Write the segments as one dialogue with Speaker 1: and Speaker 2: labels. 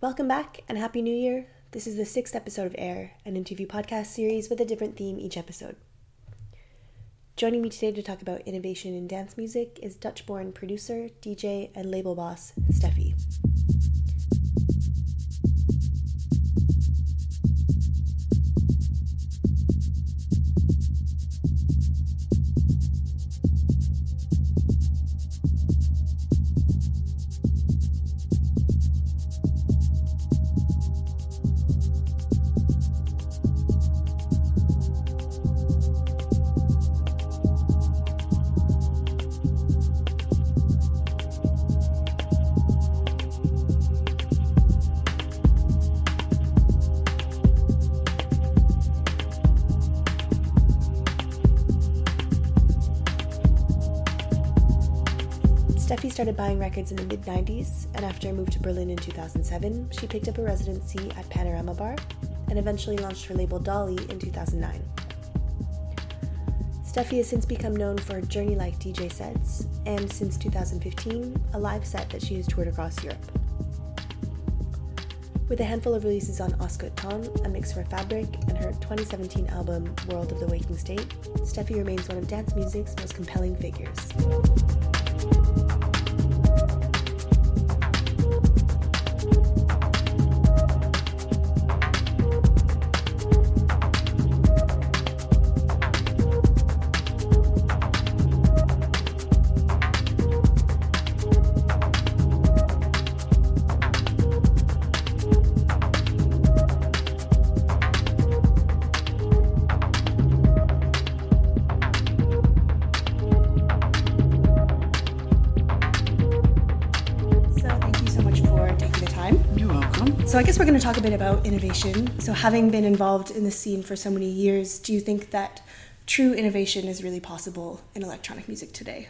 Speaker 1: Welcome back and Happy New Year. This is the sixth episode of Air, an interview podcast series with a different theme each episode. Joining me today to talk about innovation in dance music is Dutch born producer, DJ, and label boss Steffi. Started buying records in the mid 90s, and after a move to Berlin in 2007, she picked up a residency at Panorama Bar and eventually launched her label Dolly in 2009. Steffi has since become known for her journey like DJ sets, and since 2015, a live set that she has toured across Europe. With a handful of releases on Ostgut Ton, A Mix for Fabric, and her 2017 album World of the Waking State, Steffi remains one of dance music's most compelling figures. We're going to talk a bit about innovation. So, having been involved in the scene for so many years, do you think that true innovation is really possible in electronic music today?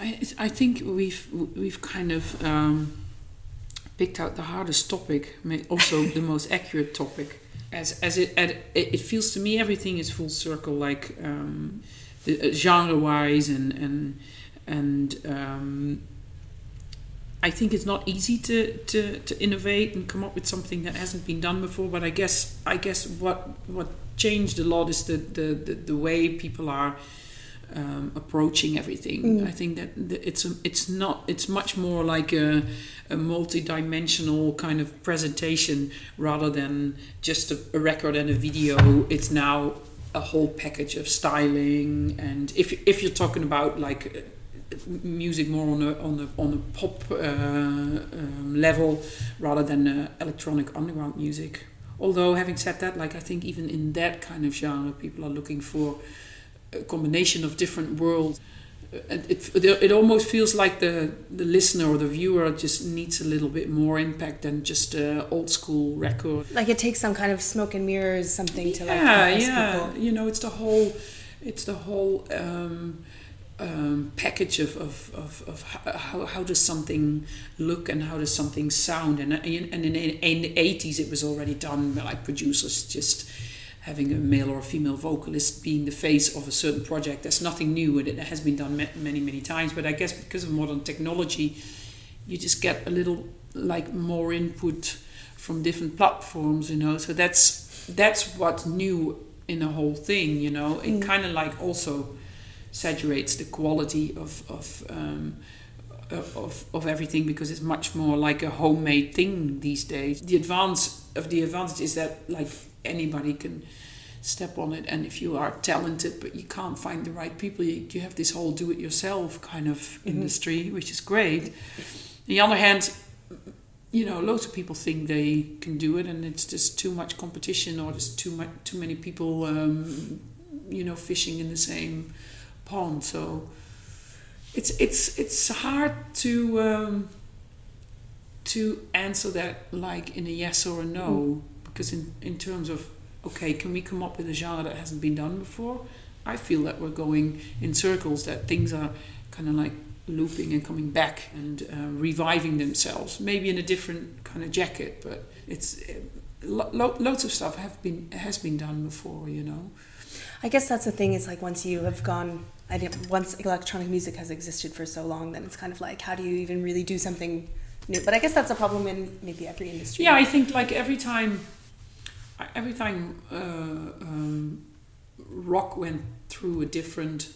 Speaker 2: I, I think we've we've kind of um, picked out the hardest topic, also the most accurate topic. As as it at, it feels to me, everything is full circle, like um, genre wise and and and. Um, I think it's not easy to, to, to innovate and come up with something that hasn't been done before. But I guess I guess what what changed a lot is the the, the, the way people are um, approaching everything. I think that it's a, it's not it's much more like a, a multi-dimensional kind of presentation rather than just a, a record and a video. It's now a whole package of styling and if if you're talking about like music more on a on a on a pop uh, um, level rather than uh, electronic underground music. Although having said that, like I think even in that kind of genre, people are looking for a combination of different worlds. And it, it, it almost feels like the, the listener or the viewer just needs a little bit more impact than just a old school record.
Speaker 1: Like it takes some kind of smoke and mirrors, something to like
Speaker 2: yeah, yeah. You know, it's the whole, it's the whole um, um, package of of, of, of how, how does something look and how does something sound. And in- and in, in the eighties, it was already done by like producers just having a male or a female vocalist being the face of a certain project. That's nothing new, and it has been done many many times. But I guess because of modern technology, you just get a little like more input from different platforms, you know. So that's that's what's new in the whole thing, you know. It kind of like also saturates the quality of of um, of of everything because it's much more like a homemade thing these days. The advance of the advantage is that like anybody can step on it and if you are talented but you can't find the right people you, you have this whole do-it-yourself kind of industry which is great on the other hand you know loads of people think they can do it and it's just too much competition or there's too much too many people um, you know fishing in the same so it's it's it's hard to um, to answer that like in a yes or a no because in in terms of okay can we come up with a genre that hasn't been done before I feel that we're going in circles that things are kind of like looping and coming back and uh, reviving themselves maybe in a different kind of jacket but it's uh, lo- lo- loads of stuff have been has been done before you know
Speaker 1: I guess that's the thing. Is like once you have gone, I think once electronic music has existed for so long, then it's kind of like how do you even really do something new. But I guess that's a problem in maybe every industry.
Speaker 2: Yeah, I think like every time, every time uh, um, rock went through a different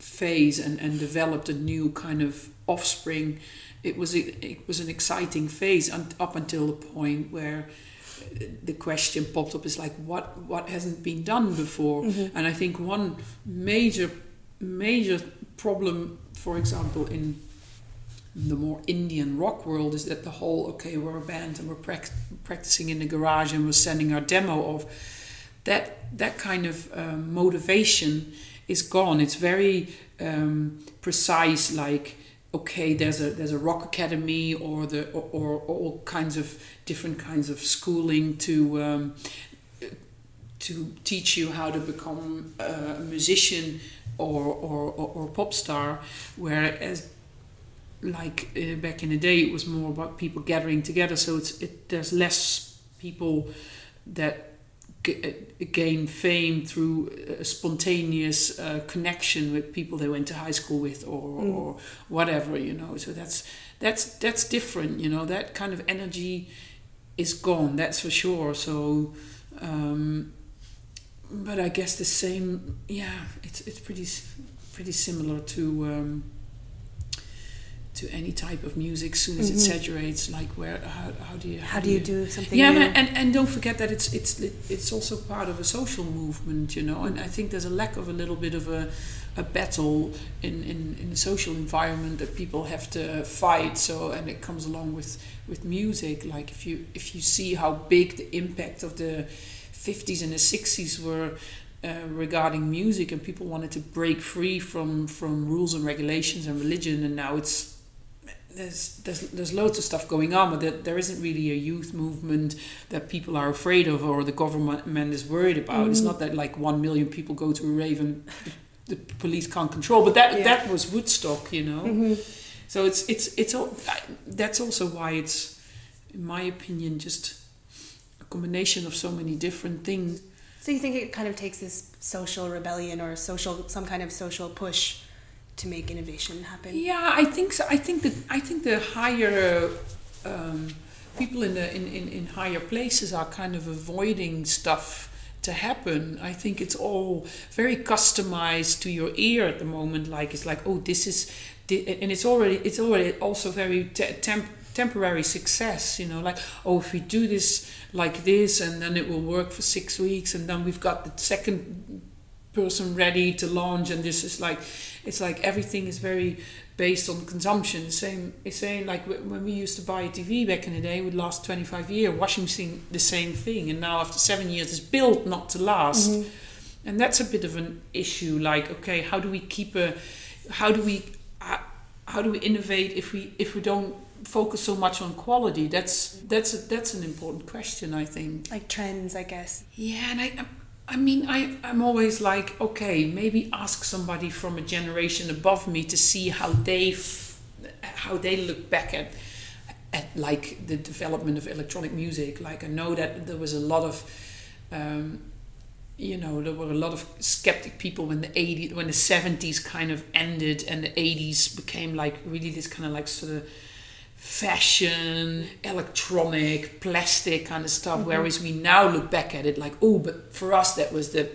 Speaker 2: phase and, and developed a new kind of offspring, it was it, it was an exciting phase up until the point where the question popped up is like what what hasn't been done before
Speaker 1: Mm-hmm.
Speaker 2: and i think one major major problem for example in the more indian rock world is that the whole okay we're a band and we're prac- practicing in the garage and we're sending our demo off that that kind of um, motivation is gone it's very um, precise like okay there's a there's a rock academy or the or, or, all kinds of different kinds of schooling to um, to teach you how to become a musician or or, or, or pop star. Whereas like uh, back in the day it was more about people gathering together. So it's it, there's less people that g- gain fame through a spontaneous uh, connection with people they went to high school with or,
Speaker 1: Mm.
Speaker 2: or whatever you know. So that's that's that's different you know. That kind of energy is gone that's for sure. So um, but I guess the same yeah it's it's pretty pretty similar to um, to any type of music soon as it
Speaker 1: Mhm.
Speaker 2: saturates like where how, how do you
Speaker 1: How do you do something
Speaker 2: yeah
Speaker 1: new?
Speaker 2: and and don't forget that it's it's it's also part of a social movement you know and I think there's a lack of a little bit of a a battle in, in, in the social environment that people have to fight so and it comes along with with music like if you if you see how big the impact of the 50s and the 60s were uh, regarding music and people wanted to break free from from rules and regulations and religion and now it's there's there's there's loads of stuff going on but there, there isn't really a youth movement that people are afraid of or the government is worried about it's
Speaker 1: Mhm.
Speaker 2: not that like 1 million people go to a rave and the police can't control but that
Speaker 1: Yeah.
Speaker 2: that was woodstock you know
Speaker 1: Mhm.
Speaker 2: so it's it's it's all that's also why it's in my opinion just a combination of so many different things
Speaker 1: So you think it kind of takes this social rebellion or social some kind of social push to make innovation happen?
Speaker 2: Yeah, I think so. I think that I think the higher um, people in the in, in, in higher places are kind of avoiding stuff to happen. I think it's all very customized to your ear at the moment. Like it's like, oh, this is, the, and it's already it's already also very te- temp, temporary success. You know, like oh, if we do this like this, and then it will work for six weeks, and then we've got the second person ready to launch and this is like it's like everything is very based on consumption. Same it's saying like when we used to buy a tv back in the day it would last 25 years washing machine the same thing. And now after seven years it's built not to last.
Speaker 1: Mhm.
Speaker 2: and that's a bit of an issue like okay how do we keep a how do we how, how do we innovate if we if we don't focus so much on quality? That's that's a, that's an important question i think.
Speaker 1: Like trends, I guess.
Speaker 2: yeah, and I, I mean, I, I'm always like, okay, maybe ask somebody from a generation above me to see how they, how they look back at, at like the development of electronic music. Like I know that there was a lot of, um, you know, there were a lot of skeptic people when the 80s, when the 70s kind of ended and the 80s became like really this kind of like sort of fashion, electronic, plastic kind of stuff. Whereas we now look back at it like, oh, but for us that was the,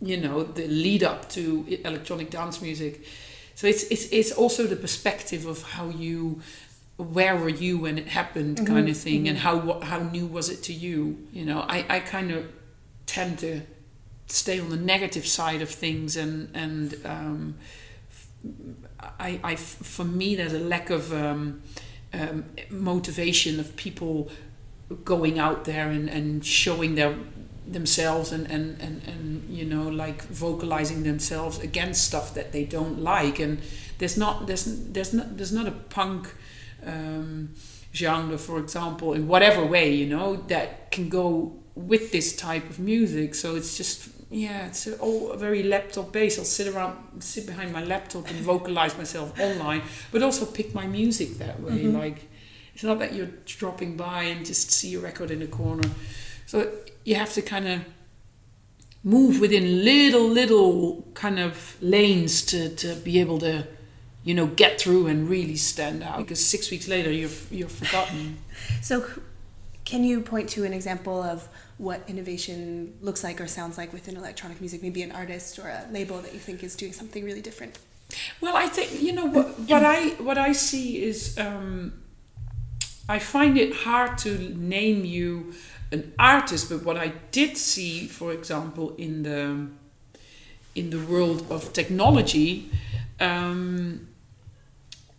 Speaker 2: you know, the lead up to electronic dance music. So it's it's it's also the perspective of how you, where were you when it happened, kind of thing, and how what how new was it to you? You know, I I kind of tend to stay on the negative side of things and and um, I, I for me there's a lack of um, um, motivation of people going out there and, and showing their themselves and, and, and, and you know like vocalizing themselves against stuff that they don't like. And there's not there's there's not there's not a punk um, genre for example in whatever way you know that can go with this type of music. So it's just yeah it's all very laptop based i'll sit around sit behind my laptop and vocalize myself online. But also pick my music that way
Speaker 1: Mhm.
Speaker 2: like it's not that you're dropping by and just see a record in a corner. So you have to kind of move within little little kind of lanes to, to be able to you know get through and really stand out. Because six weeks later you're you're forgotten.
Speaker 1: So can you point to an example of what innovation looks like or sounds like within electronic music maybe an artist or a label that you think is doing something really different?
Speaker 2: Well i think you know what, what i what i see is um, i find it hard to name you an artist but what i did see for example in the in the world of technology um,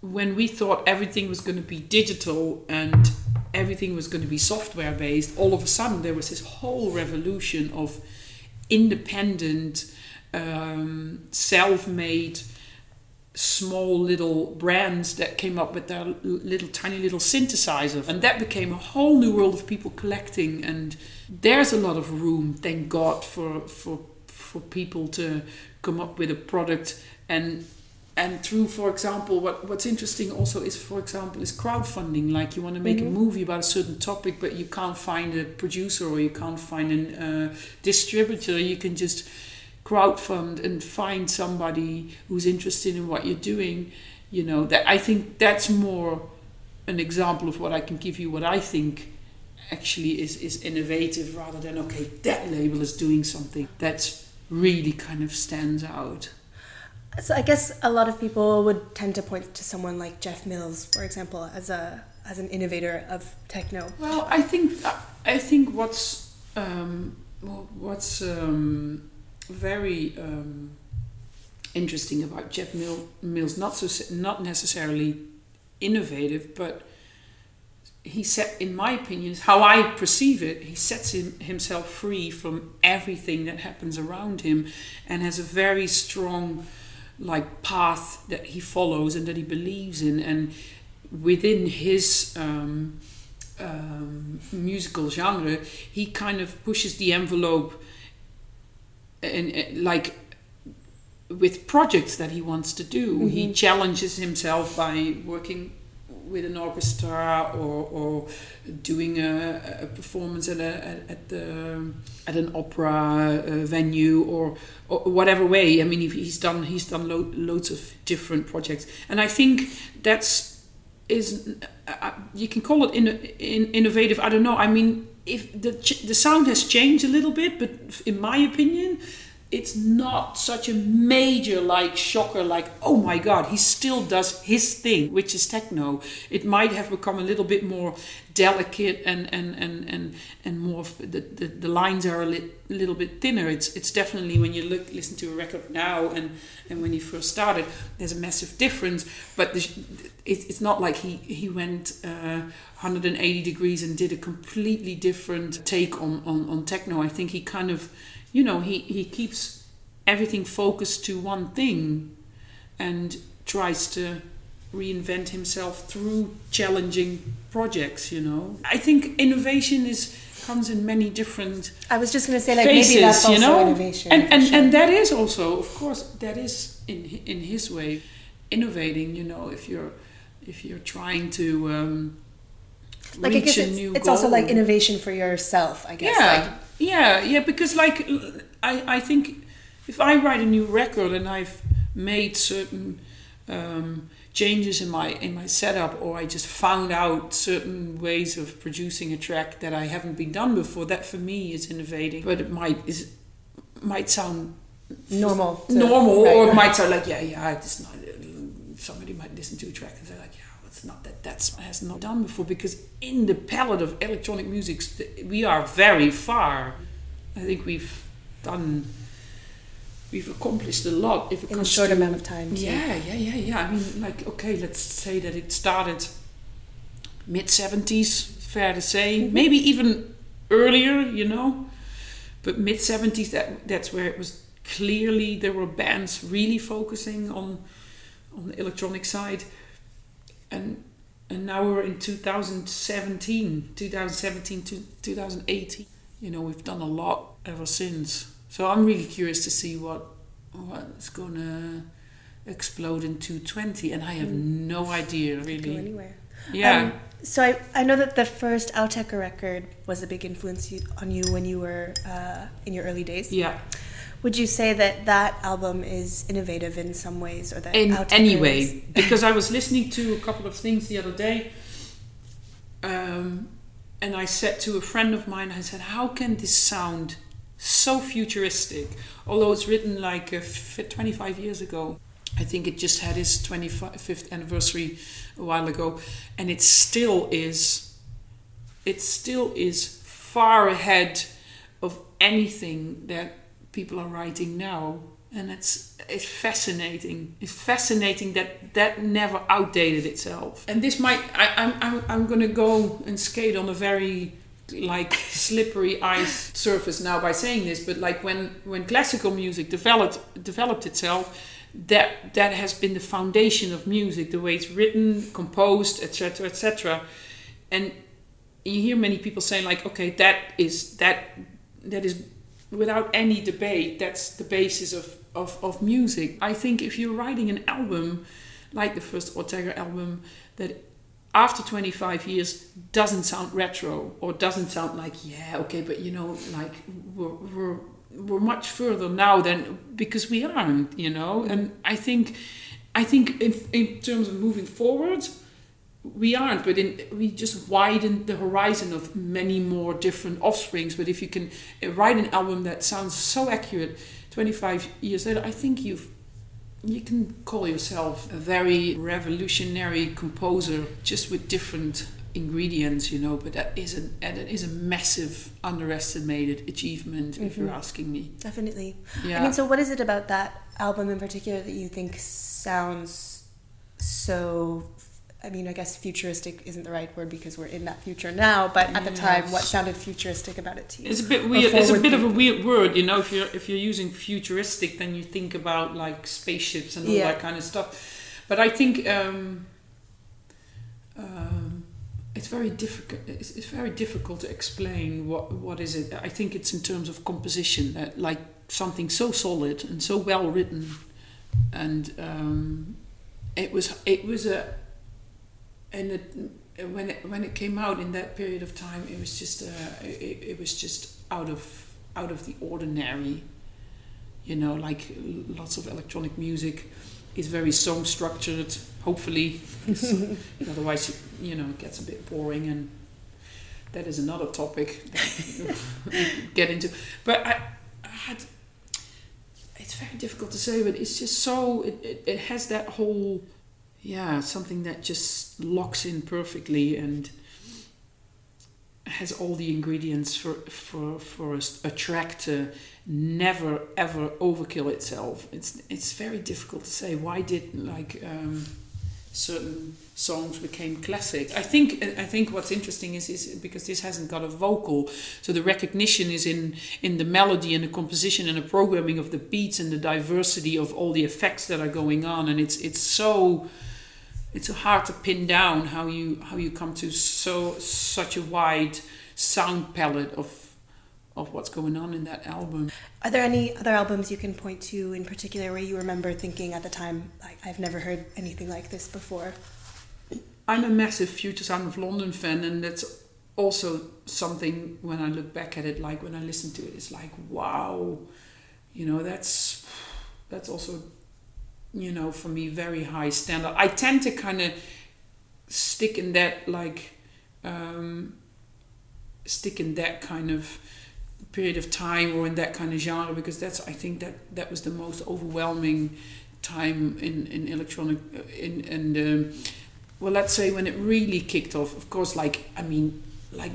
Speaker 2: when we thought everything was going to be digital and everything was going to be software based, all of a sudden there was this whole revolution of independent, um, self made, small little brands that came up with their little tiny little synthesizer. And that became a whole new world of people collecting. And there's a lot of room, thank God, for, for, for people to come up with a product and and through for example what what's interesting also is for example is crowdfunding. Like you want to make mm-hmm. a movie about a certain topic but you can't find a producer or you can't find a uh, distributor. You can just crowdfund and find somebody who's interested in what you're doing. You know that i think that's more an example of what i can give you what i think actually is is innovative rather than okay that label is doing something. That's really kind of stands out
Speaker 1: so I guess a lot of people would tend to point to someone like Jeff Mills, for example, as a as an innovator of techno.
Speaker 2: Well, I think I think what's um, what's um, very um, interesting about Jeff Mill, Mills, not so not necessarily innovative, but he set, in my opinion, how I perceive it. He sets him, himself free from everything that happens around him, and has a very strong like path that he follows and that he believes in and within his um, um, musical genre he kind of pushes the envelope and, and like with projects that he wants to do mm-hmm. he challenges himself by working with an orchestra or, or doing a, a performance at a at the at an opera uh, venue or, or whatever way. I mean, he's done he's done lo- loads of different projects, and I think that's is uh, you can call it in, in, innovative. I don't know. I mean, if the the sound has changed a little bit, but in my opinion, it's not such a major like shocker like oh my god he still does his thing which is techno. It might have become a little bit more delicate and and and and, and more the, the, the lines are a li- little bit thinner. It's it's definitely when you look listen to a record now and and when he first started there's a massive difference. But the, it, it's not like he he went uh, 180 degrees and did a completely different take on on, on techno. I think he kind of you know, he, he keeps everything focused to one thing and tries to reinvent himself through challenging projects, you know. I think innovation is comes in many different
Speaker 1: I was just going to say like faces, maybe that's also you know? innovation.
Speaker 2: And and, sure. and that is also of course that is in in his way innovating, you know, if you're if you're trying to um, like I guess
Speaker 1: it's, it's also like innovation for yourself, I guess.
Speaker 2: Yeah. Like, yeah, yeah, because like I, I think if I write a new record and I've made certain um, changes in my in my setup, or I just found out certain ways of producing a track that I haven't been done before, that for me is innovating. But it might is might sound
Speaker 1: normal,
Speaker 2: normal, right, or it might sound like yeah, yeah, it's not. Somebody might listen to a track and they're like, it's not that that's has not done before because in the palette of electronic music we are very far. I think we've done we've accomplished a lot
Speaker 1: if it in a short to, amount of time
Speaker 2: yeah yeah yeah yeah. I mean like okay let's say that it started mid 70s fair to say. Mm-hmm. maybe even earlier you know. But mid 70s that that's where it was clearly there were bands really focusing on on the electronic side and and now we're in 2017 2017 to 2018 you know we've done a lot ever since so i'm really curious to see what what's gonna explode in 220 and i have mm. no idea really
Speaker 1: go anywhere
Speaker 2: yeah
Speaker 1: um, so I, I know that the first Autechre record was a big influence on you when you were uh, in your early days.
Speaker 2: Yeah.
Speaker 1: Would you say that that album is innovative in some ways, or that
Speaker 2: in any way because I was listening to a couple of things the other day, um, and I said to a friend of mine, I said, "How can this sound so futuristic? Although it's written like uh, 25 years ago." I think it just had its 25th anniversary a while ago, and it still is. It still is far ahead of anything that people are writing now, and it's it's fascinating. It's fascinating that that never outdated itself. And this might I, I'm I'm I'm gonna go and skate on a very like slippery ice surface now by saying this, but like when when classical music developed developed itself, that that has been the foundation of music, the way it's written, composed, etc., etc. And you hear many people saying like, okay, that is that that is without any debate, that's the basis of, of, of music. I think if you're writing an album, like the first Autechre album, that after 25 years doesn't sound retro or doesn't sound like, yeah, okay, but you know, like we're, we're, we're much further now than because we aren't, you know. And I think, I think in, in terms of moving forward, we aren't, but in, we just widen the horizon of many more different offsprings. But if you can uh, write an album that sounds so accurate 25 years later, I think you've you can call yourself a very revolutionary composer just with different ingredients, you know. But that is a that is a massive underestimated achievement, if you're asking me.
Speaker 1: Definitely.
Speaker 2: Yeah.
Speaker 1: I mean, so what is it about that album in particular that you think sounds so? I mean, I guess futuristic isn't the right word because we're in that future now. But at the time, what sounded futuristic about it to you?
Speaker 2: It's a bit weird. It's a bit of a weird word, you know. If you're if you're using futuristic, then you think about like spaceships and all
Speaker 1: Yeah.
Speaker 2: that kind of stuff. But I think um, um, it's very difficult. It's, it's very difficult to explain what what is it. I think it's in terms of composition that like something so solid and so well written, and um, it was it was a and it, when it when it came out in that period of time, it was just uh, it, it was just out of out of the ordinary. You know, like lots of electronic music is very song structured. Hopefully, otherwise you, know it gets a bit boring, and that is another topic get into. But I, I had. It's very difficult to say, but it's just so it, it, it has that whole yeah, something that just locks in perfectly and has all the ingredients for for for a, a track to never ever overkill itself. It's it's very difficult to say why did like um, certain songs became classic. I think I think what's interesting is is because this hasn't got a vocal, so the recognition is in in the melody and the composition and the programming of the beats and the diversity of all the effects that are going on, and it's it's so it's so hard to pin down how you how you come to so such a wide sound palette of of what's going on in that album.
Speaker 1: Are there any other albums you can point to in particular where you remember thinking at the time, like, I've never heard anything like this before?
Speaker 2: I'm a massive Future Sound of London fan, and that's also something when I look back at it, like when I listen to it, it's like wow, you know, that's that's also you know for me very high standard. I tend to kind of stick in that like um, stick in that kind of period of time or in that kind of genre because that's I think that that was the most overwhelming time in in electronic in and um, well let's say when it really kicked off of course like I mean like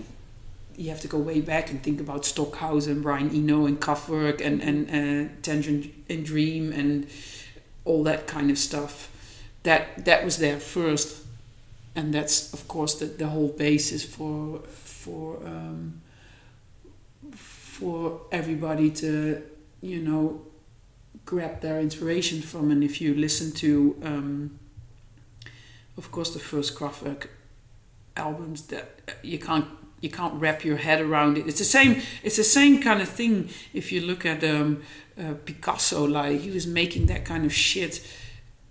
Speaker 2: you have to go way back and think about Stockhausen Brian Eno and Kraftwerk and and uh, Tangerine and Dream and all that kind of stuff. That that was there first and that's of course the, the whole basis for for um, for everybody to you know grab their inspiration from. And if you listen to um, of course the first Kraftwerk albums that you can't you can't wrap your head around it. It's the same it's the same kind of thing if you look at um, uh, Picasso like he was making that kind of shit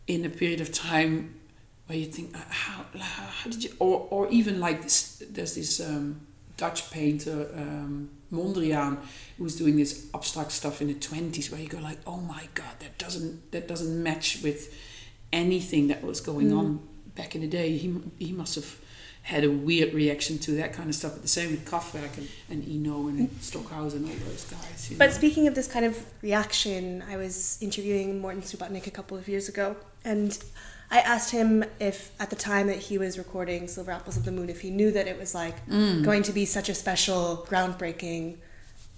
Speaker 2: in a period of time where you think uh, how how did you or or even like this there's this um, Dutch painter um, Mondrian, who was doing this abstract stuff in the twenties, where you go like, oh my god, that doesn't that doesn't match with anything that was going
Speaker 1: Mm.
Speaker 2: on back in the day. He he must have had a weird reaction to that kind of stuff. But the same with Kraftwerk and, and Eno and Stockhausen and all those guys.
Speaker 1: But
Speaker 2: know.
Speaker 1: speaking of this kind of reaction, I was interviewing Morton Subotnick a couple of years ago, and I asked him if, at the time that he was recording Silver Apples of the Moon, if he knew that it was like
Speaker 2: Mm.
Speaker 1: going to be such a special, groundbreaking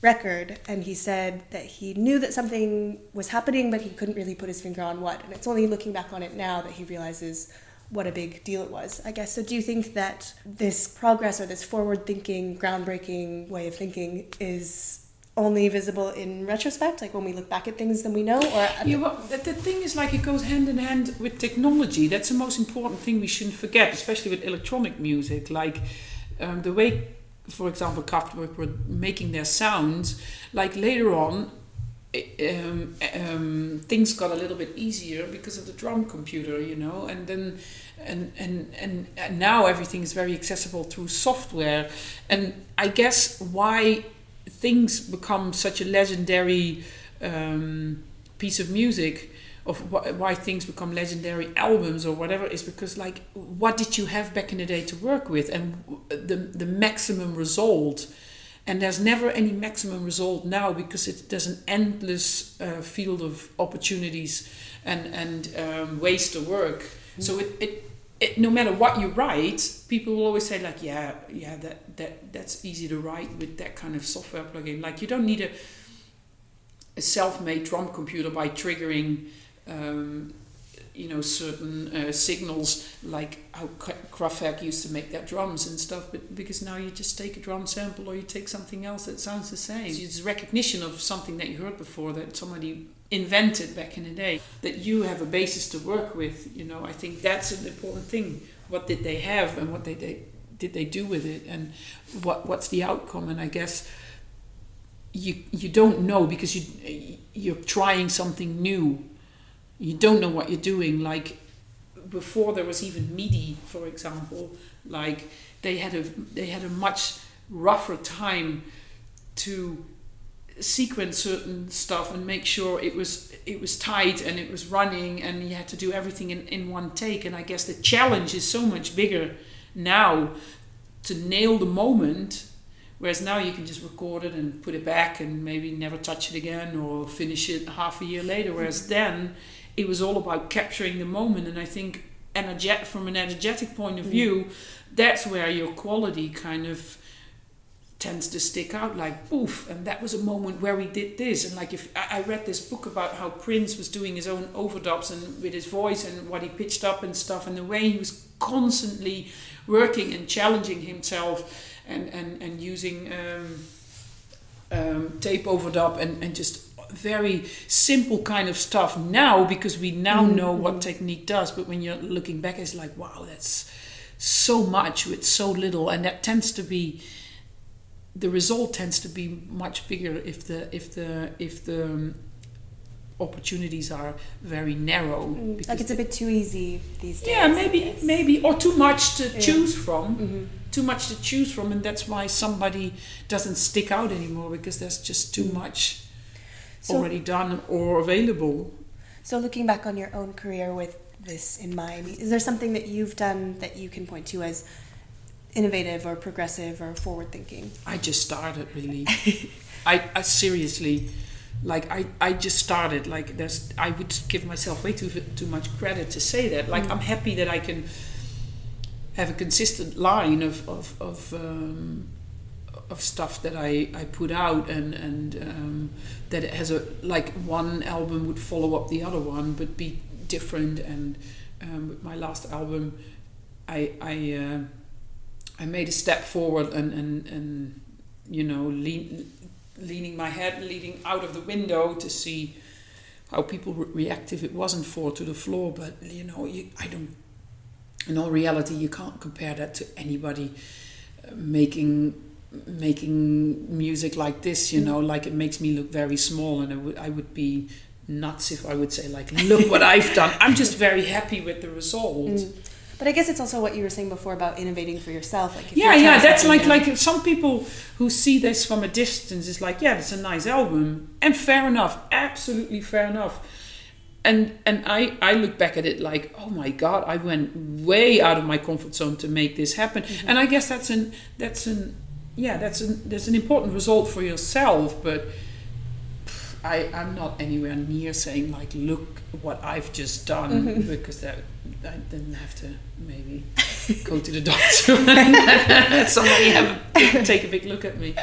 Speaker 1: record. And he said that he knew that something was happening, but he couldn't really put his finger on what. And it's only looking back on it now that he realizes what a big deal it was, I guess. So, do you think that this progress or this forward thinking, groundbreaking way of thinking is only visible in retrospect, like when we look back at things then we know, or
Speaker 2: Yeah, well, the, the thing is, like, it goes hand in hand with technology. That's the most important thing we shouldn't forget, especially with electronic music. Like, um, the way, for example, Kraftwerk were making their sounds, like, later on, um, um, things got a little bit easier because of the drum computer, you know, and then. And, and, and, and now everything is very accessible through software. And I guess why things become such a legendary um, piece of music of wh- why things become legendary albums or whatever is because like what did you have back in the day to work with and the the maximum result and there's never any maximum result now because it, there's an endless uh, field of opportunities and and um, ways to work so it, it it, no matter what you write, people will always say like, yeah, yeah, that, that that's easy to write with that kind of software plugin. Like you don't need a a self-made drum computer by triggering, um, you know, certain uh, signals like how Kra- Kraftwerk used to make their drums and stuff. But because now you just take a drum sample or you take something else that sounds the same. It's recognition of something that you heard before that somebody invented back in the day that you have a basis to work with you know i think that's an important thing what did they have and what did they did they do with it and what what's the outcome and i guess you you don't know because you you're trying something new you don't know what you're doing like before there was even midi for example like they had a they had a much rougher time to sequence certain stuff and make sure it was it was tight and it was running and you had to do everything in, in one take. And I guess the challenge is so much bigger now to nail the moment whereas now you can just record it and put it back and maybe never touch it again or finish it half a year later. Whereas then it was all about capturing the moment. And I think energet from an energetic point of view that's where your quality kind of tends to stick out like poof and that was a moment where we did this. And like if I, I read this book about how prince was doing his own overdubs and with his voice and what he pitched up and stuff and the way he was constantly working and challenging himself and and, and using um, um, tape overdub and, and just very simple kind of stuff now because we now know what technique does but when you're looking back it's like wow that's so much with so little and that tends to be the result tends to be much bigger if the if the if the um, opportunities are very narrow.
Speaker 1: Mm, like it's a bit too easy these days.
Speaker 2: yeah, maybe maybe or too much to
Speaker 1: Yeah.
Speaker 2: choose from.
Speaker 1: Mhm.
Speaker 2: Too much to choose from, and that's why somebody doesn't stick out anymore because there's just too much
Speaker 1: So-
Speaker 2: already done or available.
Speaker 1: So, looking back on your own career with this in mind, is there something that you've done that you can point to as innovative or progressive or forward thinking?
Speaker 2: I just started really. I, I seriously, like I, I just started. Like there's, I would give myself way too too much credit to say that. Like I'm happy that I can have a consistent line of of of, um, of stuff that I, I put out and and um, that it has a like one album would follow up the other one but be different and um, with my last album I I uh, I made a step forward and and, and you know lean, leaning my head leaning out of the window to see how people would react if it wasn't fall to the floor. But you know you, I don't in all reality you can't compare that to anybody uh, making making music like this you know like it makes me look very small and I would I would be nuts if I would say like look what I've done I'm just very happy with the result
Speaker 1: Mm. But I guess it's also what you were saying before about innovating for yourself. Like
Speaker 2: yeah, yeah, that's like like some people who see this from a distance is like, yeah, it's a nice album, and fair enough, absolutely fair enough. And and I I look back at it like, oh my god, I went way out of my comfort zone to make this happen, and I guess that's an that's an yeah that's an that's an important result for yourself, but. I, I'm not anywhere near saying like look what I've just done mm-hmm. because that I didn't have to maybe go to the doctor and somebody have a take a big look at me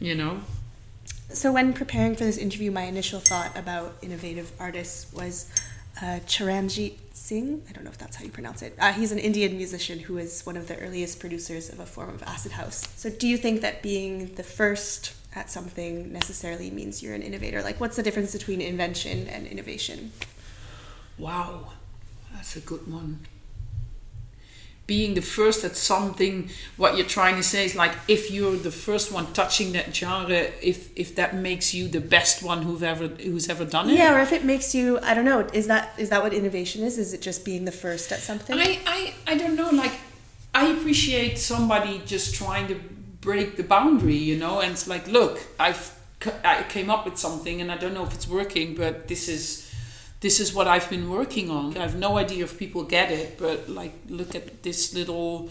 Speaker 2: you know
Speaker 1: So when preparing for this interview, my initial thought about innovative artists was uh, Charanjit Singh. I don't know if that's how you pronounce it. Uh, he's an Indian musician who is one of the earliest producers of a form of acid house. So do you think that being the first at something necessarily means you're an innovator? Like, what's the difference between invention and innovation?
Speaker 2: wow that's a good one being the first at something what you're trying to say is like if you're the first one touching that genre if if that makes you the best one who've ever who's ever done it
Speaker 1: Yeah, or if it makes you, I don't know. Is that is that what innovation is? Is it just being the first at something?
Speaker 2: I, I, I don't know. Like, I appreciate somebody just trying to break the boundary, you know. And it's like, look, I've I came up with something, and I don't know if it's working, but this is this is what I've been working on. I have no idea if people get it, but like, look at this little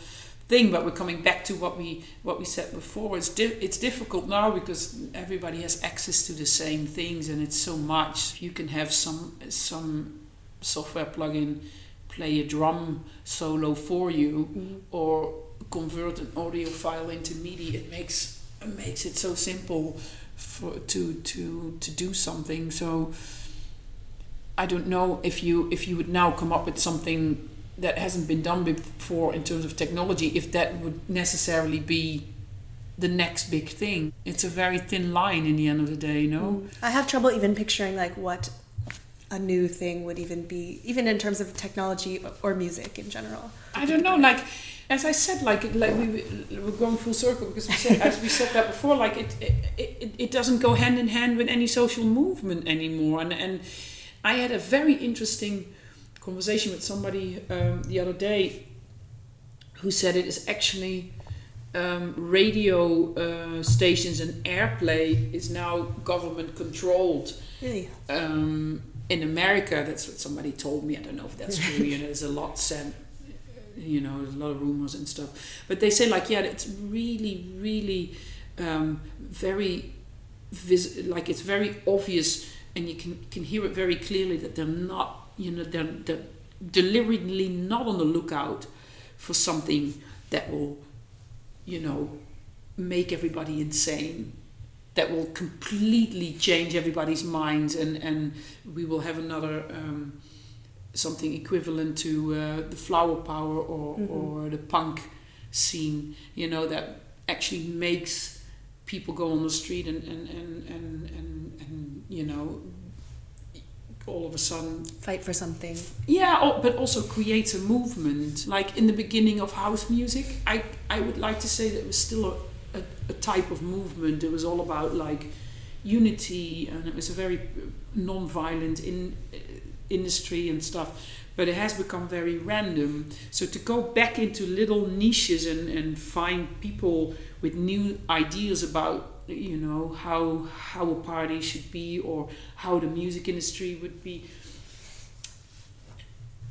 Speaker 2: thing. But we're coming back to what we what we said before. It's di- it's difficult now because everybody has access to the same things, and it's so much. You can have some some software plugin play a drum solo for you mm-hmm. or convert an audio file into MIDI. It makes it makes it so simple for to to to do something. So I don't know if you if you would now come up with something that hasn't been done before in terms of technology, if that would necessarily be the next big thing. It's a very thin line in the end of the day, you know. Mm.
Speaker 1: I have trouble even picturing like what a new thing would even be, even in terms of technology or music in general.
Speaker 2: I don't know, like as I said, like like we we're going full circle because we said as we said that before, like it it, it it doesn't go hand in hand with any social movement anymore. And and I had a very interesting conversation with somebody um, the other day who said it is actually um, radio uh, stations and airplay is now government controlled
Speaker 1: Really?
Speaker 2: um, in America, that's what somebody told me. I don't know if that's true. you know, there's a lot said. You know, there's a lot of rumors and stuff. But they say like, yeah, it's really, really um, very vis- like it's very obvious, and you can can hear it very clearly that they're not. You know, they're, they're deliberately not on the lookout for something that will, you know, make everybody insane that will completely change everybody's minds and and we will have another um, something equivalent to uh, the flower power or, or the punk scene you know that actually makes people go on the street and and, and, and, and, and you know all of a sudden
Speaker 1: Fight for something.
Speaker 2: yeah, oh, but also creates a movement. Like in the beginning of house music, I I would like to say that it was still a, a, a type of movement. It was all about like unity, and it was a very uh, non-violent in uh, industry and stuff. But it has become very random. So to go back into little niches and, and find people with new ideas about you know how how a party should be or how the music industry would be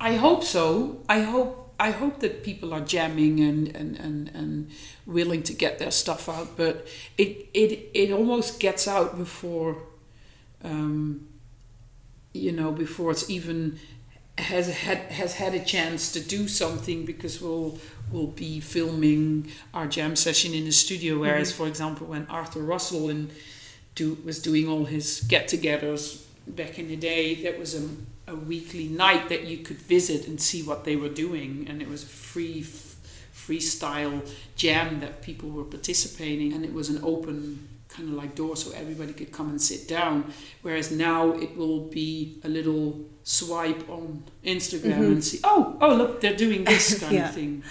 Speaker 2: I hope so. I hope I hope that people are jamming and, and, and, and willing to get their stuff out, but it it, it almost gets out before um, you know before it's even has had has had a chance to do something because we'll we'll be filming our jam session in the studio. Mm-hmm. Whereas, for example, when Arthur Russell and do was doing all his get-togethers back in the day, that was a, a weekly night that you could visit and see what they were doing, and it was a free f- freestyle jam that people were participating, and it was an open kind of like door so everybody could come and sit down. Whereas now it will be a little swipe on Instagram and see, oh, oh, look, they're doing this kind
Speaker 1: Yeah.
Speaker 2: of thing.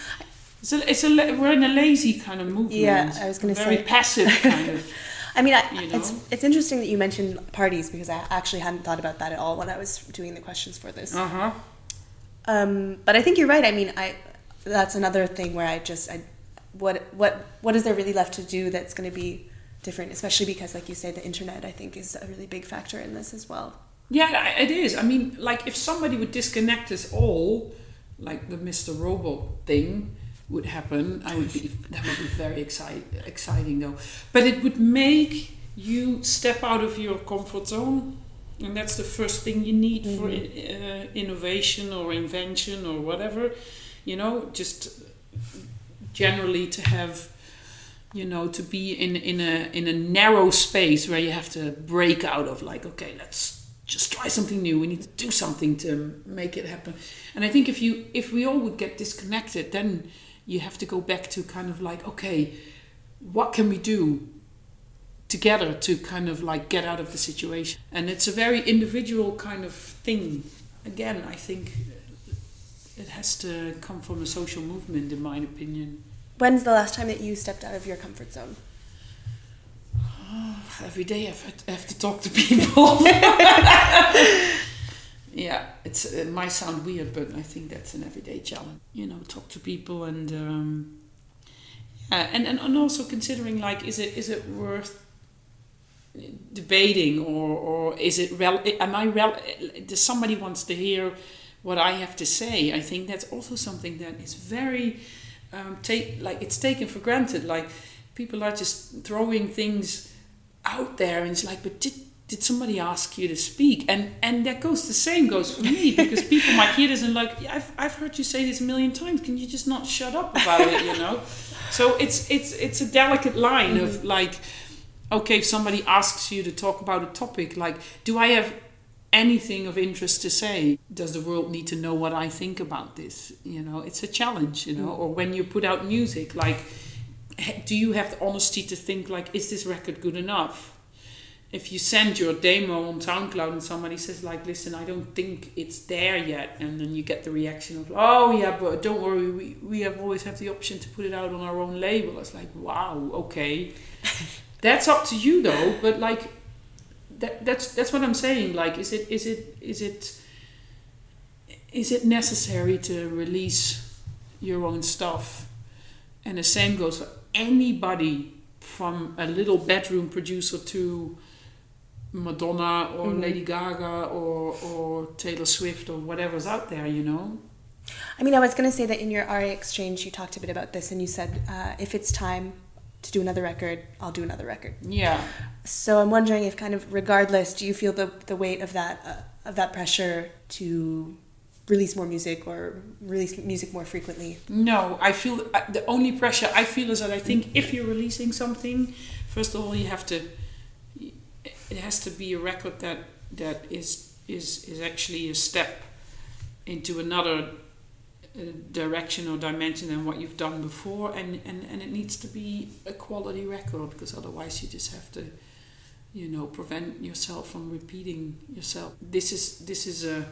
Speaker 2: It's a, it's a, we're in a lazy kind of movement.
Speaker 1: Yeah, I was gonna say very
Speaker 2: passive kind of.
Speaker 1: I mean, I,
Speaker 2: You
Speaker 1: it's it's interesting that you mentioned parties because I actually hadn't thought about that at all when I was doing the questions for this.
Speaker 2: Uh huh.
Speaker 1: Um, but I think you're right. I mean, I that's another thing where I just I what what what is there really left to do that's going to be different, especially because, like you say, the internet I think is a really big factor in this as well.
Speaker 2: Yeah, it is. I mean, like if somebody would disconnect us all, like the Mr. Robot thing would happen, I would be that would be very excite, exciting though. But it would make you step out of your comfort zone, and that's the first thing you need mm-hmm. for uh, innovation or invention or whatever. You know, just generally to have you know to be in in a in a narrow space where you have to break out of like okay let's just try something new. We need to do something to make it happen. And I think if you if we all would get disconnected, then you have to go back to kind of like, okay, what can we do together to kind of like get out of the situation? And it's a very individual kind of thing. Again, I think it has to come from a social movement, in my opinion.
Speaker 1: When's the last time that you stepped out of your comfort zone?
Speaker 2: every day I have to talk to people. yeah, it's it might sound weird, but I think that's an everyday challenge. You know, talk to people and um, yeah, and, and and also considering like, is it is it worth debating or or is it rel? Am I rel? Does somebody wants to hear what I have to say? I think that's also something that is very um, take like it's taken for granted. Like people are just throwing things out there and it's like but did did somebody ask you to speak? And and that goes the same goes for me because people might hear this and like yeah, I've, I've heard you say this a million times. Can you just not shut up about it? You know? So it's it's it's a delicate line mm-hmm. of like okay if somebody asks you to talk about a topic like do i have anything of interest to say? Does the world need to know what i think about this? You know it's a challenge you know? Mm-hmm. or when you put out music like do you have the honesty to think like is this record good enough? If you send your demo on SoundCloud and somebody says like listen I don't think it's there yet and then you get the reaction of oh yeah but don't worry we, we have always have the option to put it out on our own label. It's like wow okay. That's up to you though but like that that's that's what I'm saying like is it is it is it is it necessary to release your own stuff? And the same goes for anybody from a little bedroom producer to Madonna or mm-hmm. Lady Gaga or, or Taylor Swift or whatever's out there, you know?
Speaker 1: I mean, I was going to say that in your RA exchange, you talked a bit about this and you said, uh, if it's time to do another record, I'll do another record.
Speaker 2: Yeah.
Speaker 1: So I'm wondering if, kind of, regardless, do you feel the, the weight of that, uh, of that pressure to release more music or release music more frequently?
Speaker 2: No, I feel uh, the only pressure I feel is that I think if you're releasing something, first of all, you have to. It has to be a record that that is is is actually a step into another uh, direction or dimension than what you've done before, and and and it needs to be a quality record because otherwise you just have to you know prevent yourself from repeating yourself this is this is a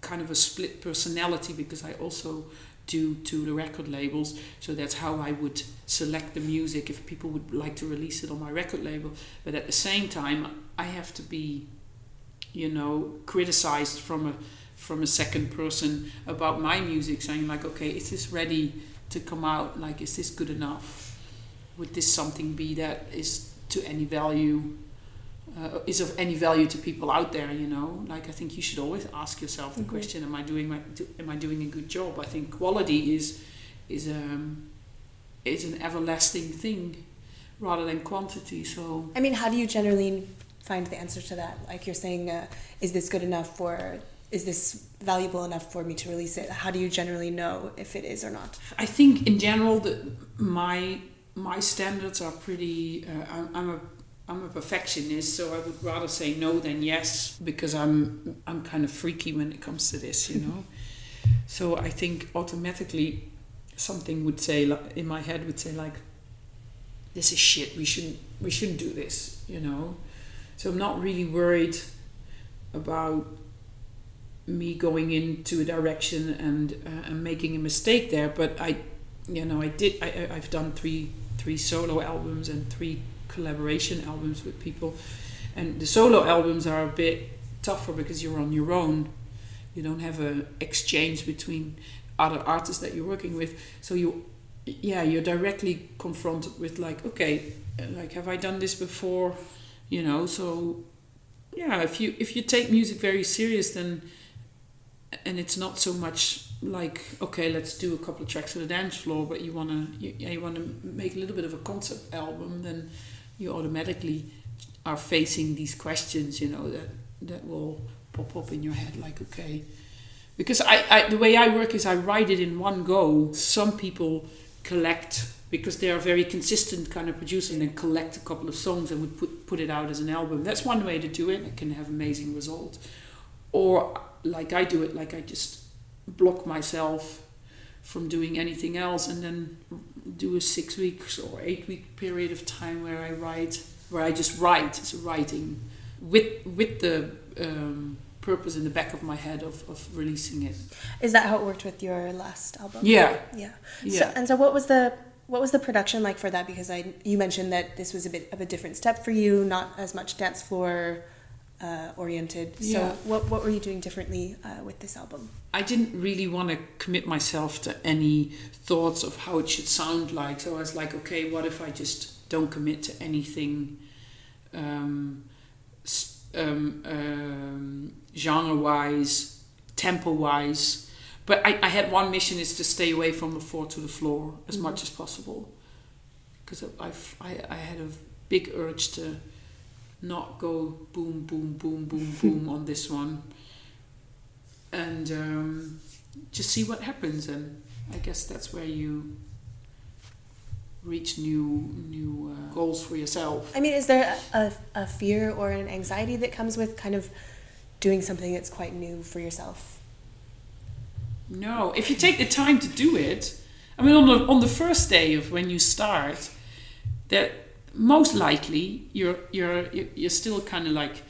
Speaker 2: kind of a split personality because I also do to the record labels. So that's how I would select the music if people would like to release it on my record label. But at the same time, I have to be, you know, criticized from a from a second person about my music, saying like, okay, is this ready to come out? Like, is this good enough? Would this something be that is to any value? Uh, is of any value to people out there you know? Like i think you should always ask yourself the mm-hmm. question am i doing my do, am i doing a good job? I think quality is is um is an everlasting thing rather than quantity so.
Speaker 1: I mean how do you generally find the answer to that? Like you're saying uh, is this good enough for is this valuable enough for me to release it? How do you generally know if it is or not?
Speaker 2: I think in general the, my my standards are pretty uh, I'm, I'm a I'm a perfectionist, so I would rather say no than yes because I'm I'm kind of freaky when it comes to this, you know. so I think automatically something would say in my head would say like, "This is shit. We shouldn't we shouldn't do this," you know. So I'm not really worried about me going into a direction and uh, and making a mistake there. But I, you know, I did. I I've done three three solo albums and three collaboration albums with people. And the solo albums are a bit tougher because you're on your own. you don't have a exchange between other artists that you're working with so you yeah you're directly confronted with like okay like have i done this before you know so yeah if you if you take music very serious then and it's not so much like okay let's do a couple of tracks for the dance floor but you want to you, you want to make a little bit of a concept album then you automatically are facing these questions you know that that will pop up in your head like okay. Because I, I the way I work is I write it in one go. Some people collect because they are very consistent kind of producer and then collect a couple of songs and would put put it out as an album. That's one way to do it. It can have amazing results. Or like I do it like I just block myself from doing anything else and then do a six weeks or eight week period of time where I write where I just write it's writing with with the um, purpose in the back of my head of, of releasing it.
Speaker 1: Is that how it worked with your last album?
Speaker 2: Yeah.
Speaker 1: Yeah,
Speaker 2: yeah.
Speaker 1: So, and so what was the what was the production like for that? Because I you mentioned that this was a bit of a different step for you not as much dance floor uh, oriented. So,
Speaker 2: Yeah.
Speaker 1: what what were you doing differently uh, with this album?
Speaker 2: I didn't really want to commit myself to any thoughts of how it should sound like. So I was like, okay, what if I just don't commit to anything um, um, um, genre wise, tempo wise? But I, I had one mission is to stay away from the four to the floor as
Speaker 1: Mhm.
Speaker 2: much as possible. Because I've, I, I had a big urge to not go boom, boom, boom, boom, boom on this one and um, just see what happens. And I guess that's where you reach new new uh, goals for yourself.
Speaker 1: I mean, is there a, a fear or an anxiety that comes with kind of doing something that's quite new for yourself?
Speaker 2: No, if you take the time to do it, I mean, on the on the first day of when you start, that most likely you're you're you're still kind of like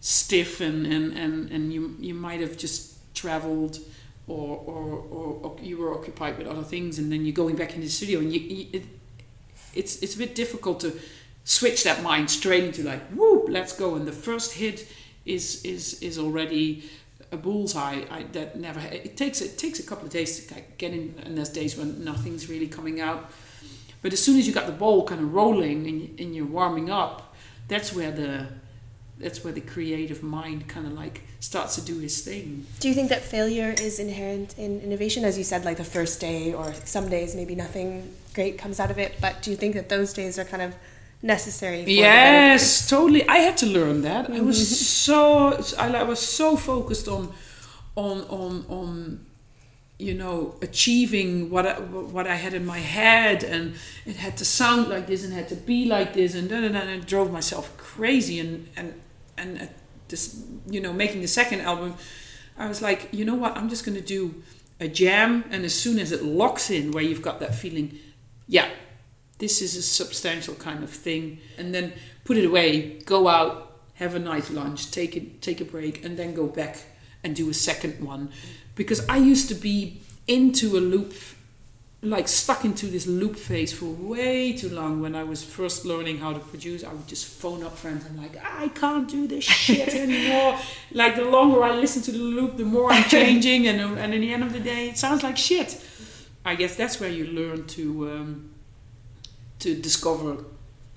Speaker 2: stiff and and and, and you you might have just traveled or, or or or you were occupied with other things and then you're going back in the studio and you, you it, it's it's a bit difficult to switch that mind straight into like whoop let's go. And the first hit is is is already a bullseye. I, that never it takes it takes a couple of days to get in and there's days when nothing's really coming out but as soon as you got the ball kind of rolling and, and you're warming up that's where the that's where the creative mind kind of like starts to do his thing
Speaker 1: Do you think that failure is inherent in innovation? As you said, like the first day, or some days maybe nothing great comes out of it, but do you think that those days are kind of necessary?
Speaker 2: Yes totally i had to learn that i was mm-hmm. so I, I was so focused on on on on you know achieving what I, what I had in my head and it had to sound like this and had to be like this and then and it drove myself crazy and and and this you know making the second album I was like you know what I'm just going to do a jam and as soon as it locks in where you've got that feeling yeah this is a substantial kind of thing and then put it away go out have a nice lunch take it take a break and then go back and do a second one because I used to be into a loop like stuck into this loop phase for way too long. When I was first learning how to produce I would just phone up friends and like I can't do this shit anymore. Like the longer I listen to the loop the more I'm changing and, and in the end of the day it sounds like shit. I guess that's where you learn to um, to discover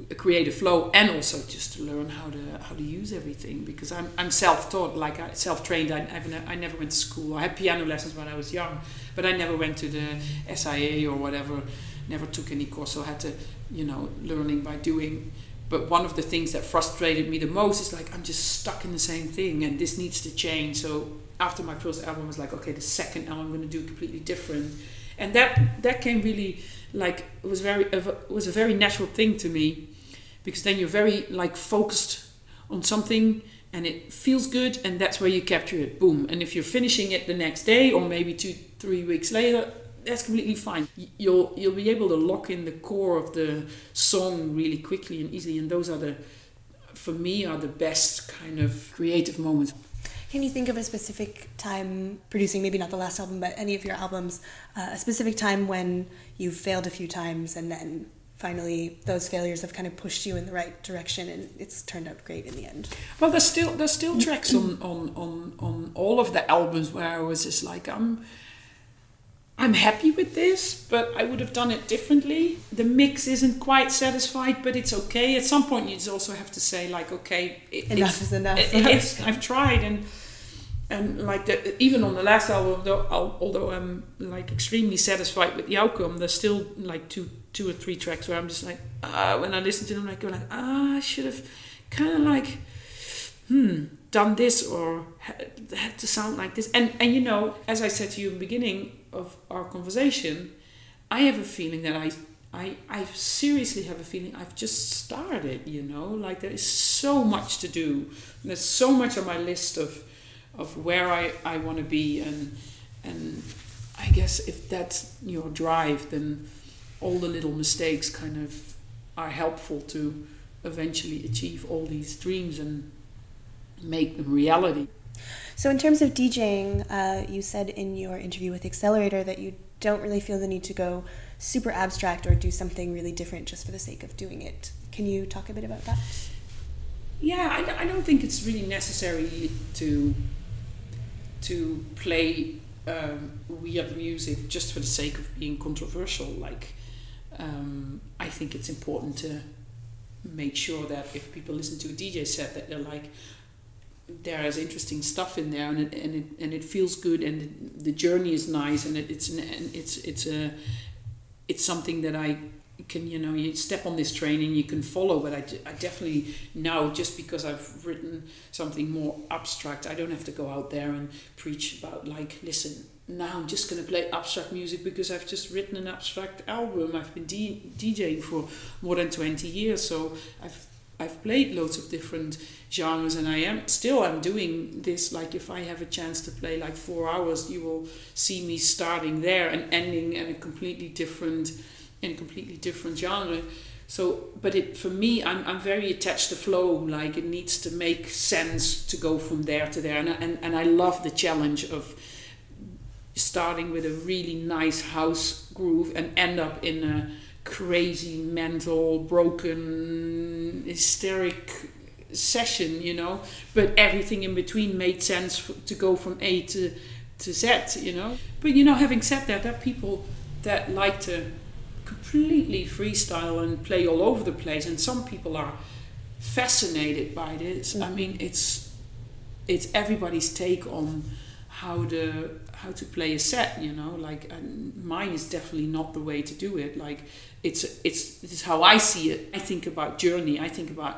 Speaker 2: a creative flow and also just to learn how to how to use everything because I'm, I'm self-taught like I self-trained. I, I've ne- I never went to school. I had piano lessons when I was young but I never went to the SIA or whatever never took any course so I had to you know learning by doing. But one of the things that frustrated me the most is like I'm just stuck in the same thing and this needs to change. So after my first album I was like okay the second album I'm going to do completely different. And that that came really like it was very it was a very natural thing to me because then you're very like focused on something and it feels good and that's where you capture it. Boom. And if you're finishing it the next day or maybe two three weeks later that's completely fine. You'll you'll be able to lock in the core of the song really quickly and easily and those are the for me are the best kind of creative moments.
Speaker 1: Can you think of a specific time producing, maybe not the last album, but any of your albums, uh, a specific time when you failed a few times and then finally those failures have kind of pushed you in the right direction and it's turned out great in the end.
Speaker 2: Well there's still there's still tracks on on on, on all of the albums where i was just like i'm i'm happy with this but i would have done it differently. The mix isn't quite satisfied but it's okay. At some point you just also have to say like okay
Speaker 1: it, enough is enough.
Speaker 2: it, it's i've tried and and like the, even on the last album though although i'm like extremely satisfied with the outcome there's still like two two or three tracks where i'm just like uh, when i listen to them like go like ah i should have kind of like hmm done this or had, to sound like this and and you know as i said to you in the beginning of our conversation i have a feeling that i I, I seriously have a feeling I've just started, you know, like there is so much to do. There's so much on my list of of where I, I want to be and and I guess if that's your drive then all the little mistakes kind of are helpful to eventually achieve all these dreams and make them reality.
Speaker 1: So, in terms of DJing, uh, you said in your interview with Accelerator that you don't really feel the need to go super abstract or do something really different just for the sake of doing it. Can you talk a bit about that?
Speaker 2: Yeah, I, I don't think it's really necessary to to play um, weird music just for the sake of being controversial. Like, um, I think it's important to make sure that if people listen to a DJ set, that they're like, there is interesting stuff in there, and it and it and it feels good, and the journey is nice, and it, it's an, it's it's a it's something that I can you know you step on this train and you can follow but I, I definitely now just because I've written something more abstract I don't have to go out there and preach about like listen now I'm just going to play abstract music because I've just written an abstract album. I've been D- DJing for more than 20 years so I've I've played loads of different genres and I am still I'm doing this like if I have a chance to play like 4 hours you will see me starting there and ending in a completely different in a completely different genre. So, but it for me, I'm, I'm very attached to flow. Like it needs to make sense to go from there to there, and and, and I love the challenge of starting with a really nice house groove and end up in a crazy, mental, broken, hysteric session. You know, but everything in between made sense to go from A to to Z. You know, but you know, having said that, there are people that like to completely freestyle and play all over the place and some people are fascinated by this. Mm-hmm. i mean it's it's everybody's take on how to how to play a set you know like mine is definitely not the way to do it. Like it's it's this is how i see it. I think about journey. I think about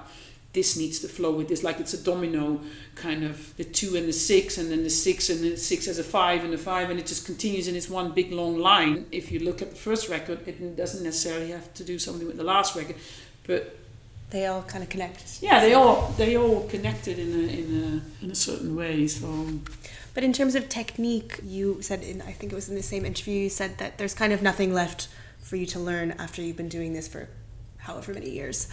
Speaker 2: this needs to flow with this like it's a domino kind of the two and the six and then the six and the six as a five and a five and it just continues and it's one big long line. If you look at the first record it doesn't necessarily have to do something with the last record but
Speaker 1: they all kind of connect.
Speaker 2: Yeah they all they all connected in a in a in a certain way so.
Speaker 1: But in terms of technique you said in i think it was in the same interview you said that there's kind of nothing left for you to learn after you've been doing this for however many years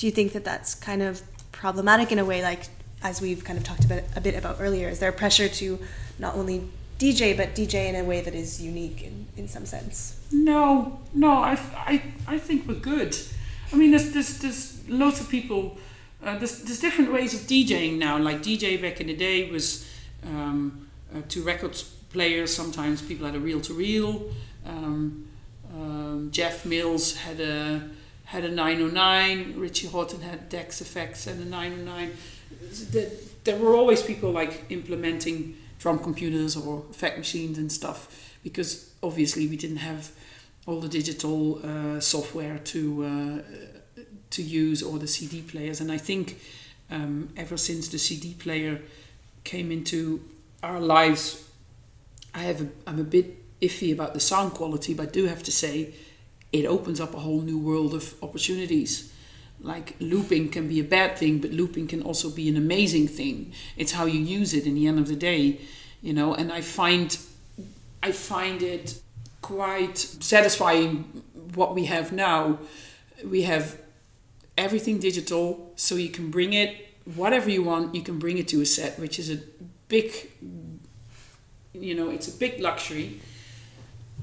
Speaker 1: do you think that that's kind of problematic in a way like as we've kind of talked about a bit about earlier? Is there pressure to not only dj but dj in a way that is unique in, in some sense?
Speaker 2: No no I, I, I think we're good. I mean there's, there's, there's lots of people uh, there's, there's different ways of djing now. Like dj back in the day was um, uh, two records players. Sometimes people had a reel-to-reel. Um, um, jeff mills had a had a 909. Richie Hawtin had decks Effects and a 909. There were always people like implementing drum computers or effect machines and stuff because obviously we didn't have all the digital uh, software to uh, to use or the CD players. And I think um, ever since the CD player came into our lives, I have a, I'm a bit iffy about the sound quality, but I do have to say it opens up a whole new world of opportunities. Like looping can be a bad thing, but looping can also be an amazing thing. It's how you use it in the end of the day, you know. And I find, I find it quite satisfying what we have now. We have everything digital, so you can bring it whatever you want. You can bring it to a set, which is a big, you know, it's a big luxury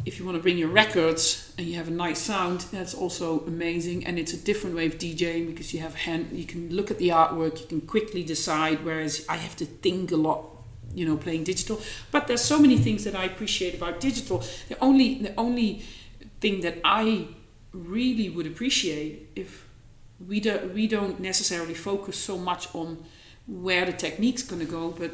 Speaker 2: if you want to bring your records and you have a nice sound, that's also amazing. And it's a different way of DJing because you have hand, you can look at the artwork, you can quickly decide. Whereas I have to think a lot, you know, playing digital. But there's so many things that I appreciate about digital. The only the only thing that I really would appreciate if we don't we don't necessarily focus so much on where the technique's going to go, but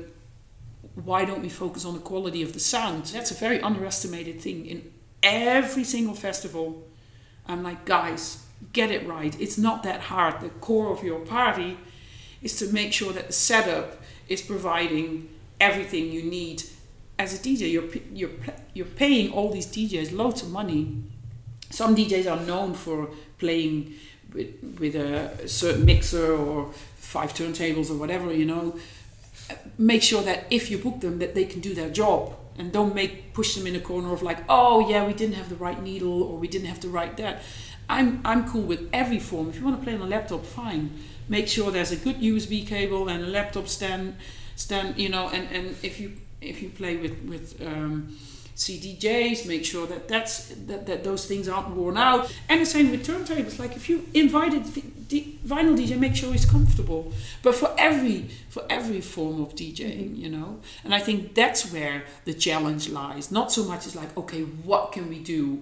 Speaker 2: why don't we focus on the quality of the sound? That's a very underestimated thing in every single festival. I'm like, guys, get it right. It's not that hard. The core of your party is to make sure that the setup is providing everything you need. As a DJ, you're you're you're paying all these DJs loads of money. Some DJs are known for playing with with a certain mixer or five turntables or whatever, you know make sure that if you book them that they can do their job and don't make push them in a corner of like oh yeah we didn't have the right needle or we didn't have the right that. I'm i'm cool with every form. If you want to play on a laptop fine. Make sure there's a good usb cable and a laptop stand stand you know and and if you if you play with with um, CDJs, make sure that that's that, that those things aren't worn out. And the same with turntables. Like if you invited the vinyl DJ, make sure he's comfortable. But for every for every form of DJing, mm-hmm. you know, and I think that's where the challenge lies. Not so much as like, okay, what can we do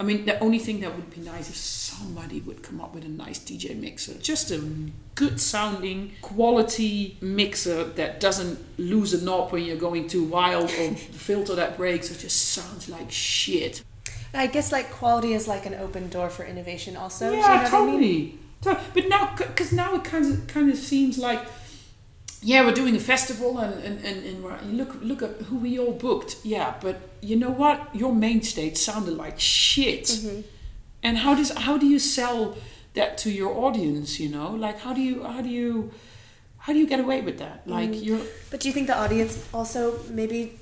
Speaker 2: I mean, the only thing that would be nice if somebody would come up with a nice DJ mixer. Just a good sounding, quality mixer that doesn't lose a knob when you're going too wild or filter that breaks or just sounds like shit.
Speaker 1: I guess like quality is like an open door for innovation also.
Speaker 2: Yeah, you know totally. I mean? But now, because now it kind of kind of seems like yeah, we're doing a festival and, and, and, and look look at who we all booked. Yeah, but you know what? Your main stage sounded like shit. Mm-hmm. And how does how do you sell that to your audience? You know, like how do you how do you how do you get away with that? Like mm. you're.
Speaker 1: But do you think the audience also maybe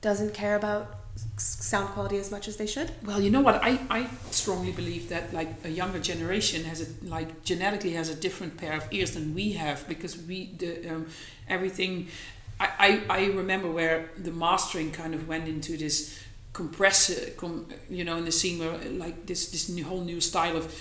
Speaker 1: doesn't care about sound quality as much as they should?
Speaker 2: Well, you know what? I, I strongly believe that like a younger generation has a like genetically has a different pair of ears than we have because we the um, everything. I, I, I remember where the mastering kind of went into this compressor, com, you know, in the scene where like this this new, whole new style of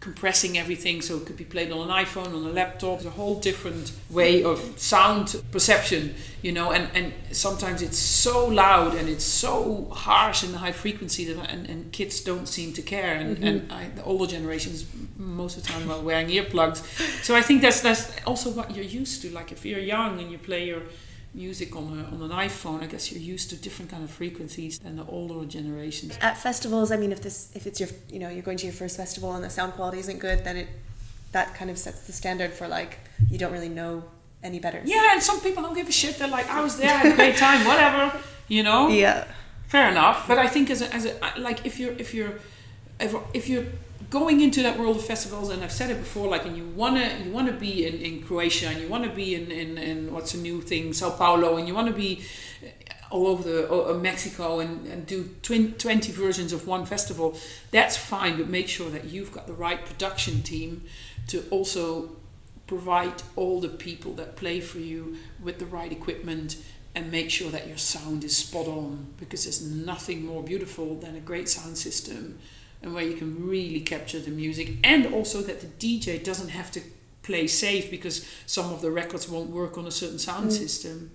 Speaker 2: compressing everything so it could be played on an iPhone, on a laptop. It's a whole different way of sound perception, you know, and, and sometimes it's so loud and it's so harsh in the high frequency that and, and kids don't seem to care and, mm-hmm. and I, the older generations most of the time are wearing earplugs. So I think that's that's also what you're used to. Like if you're young and you play your music on, a, on an iPhone, I guess you're used to different kind of frequencies than the older generations.
Speaker 1: At festivals, I mean, if this if it's your you know you're going to your first festival and the sound quality isn't good, then it that kind of sets the standard for like you don't really know any better.
Speaker 2: Yeah, and some people don't give a shit. They're like, I was there, I had a great time, whatever, you know.
Speaker 1: Yeah.
Speaker 2: Fair enough, but I think as a, as a like if you're if you're if, if you're going into that world of festivals and I've said it before like and you wanna you wanna be in, in Croatia and you wanna be in, in, in what's a new thing Sao Paulo and you wanna be all over the uh, Mexico and, and do 20 versions of one festival that's fine but make sure that you've got the right production team to also provide all the people that play for you with the right equipment and make sure that your sound is spot on because there's nothing more beautiful than a great sound system and where you can really capture the music and also that the DJ doesn't have to play safe because some of the records won't work on a certain sound mm. system.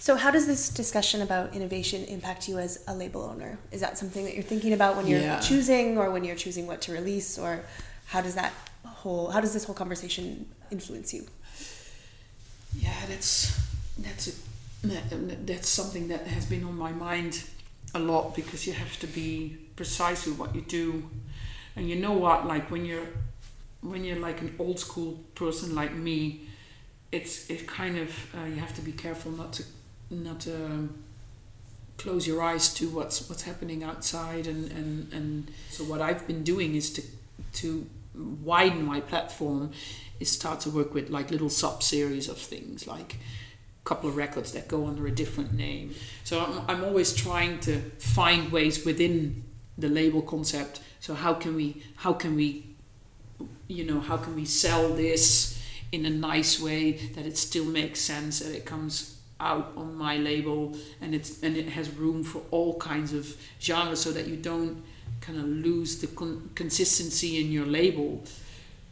Speaker 1: So how does this discussion about innovation impact you as a label owner? Is that something that you're thinking about when you're yeah. choosing or when you're choosing what to release or how does that whole how does this whole conversation influence you?
Speaker 2: Yeah, that's that's a, that's something that has been on my mind a lot because you have to be precise with what you do and you know what like when you're when you're like an old school person like me it's it kind of uh, you have to be careful not to not to um, close your eyes to what's what's happening outside and and and so what I've been doing is to to widen my platform is start to work with like little sub series of things like a couple of records that go under a different name. So I'm, I'm always trying to find ways within the label concept. So how can we how can we you know how can we sell this in a nice way that it still makes sense that it comes out on my label and it's and it has room for all kinds of genres so that you don't kind of lose the con- consistency in your label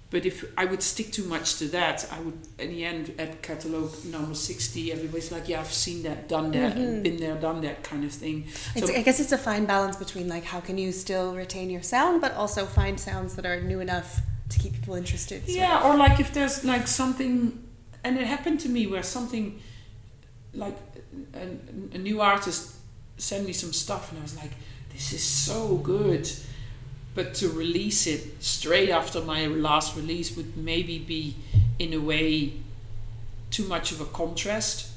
Speaker 2: but if I would stick too much to that, I would, in the end, at catalog number 60, everybody's like, yeah, I've seen that, done that, mm-hmm. been there, done that kind of thing.
Speaker 1: So, I guess it's a fine balance between like, how can you still retain your sound, but also find sounds that are new enough to keep people interested.
Speaker 2: Yeah, of. or like if there's like something, and it happened to me where something, like a, a new artist sent me some stuff, and I was like, this is so good but to release it straight after my last release would maybe be in a way too much of a contrast.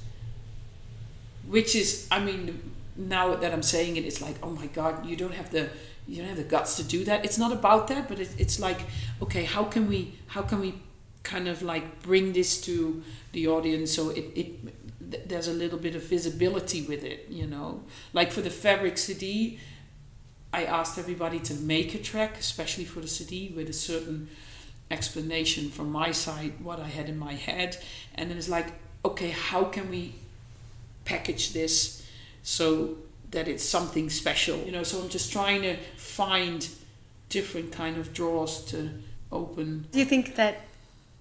Speaker 2: Which is i mean now that i'm saying it it's like oh my god you don't have the you don't have the guts to do that. It's not about that but it, it's like okay how can we how can we kind of like bring this to the audience so it, it there's a little bit of visibility with it you know? Like for the fabric cd I asked everybody to make a track, especially for the CD, with a certain explanation from my side, what I had in my head. And then it's like, okay, how can we package this so that it's something special? You know, so I'm just trying to find different kind of drawers to open.
Speaker 1: Do you think that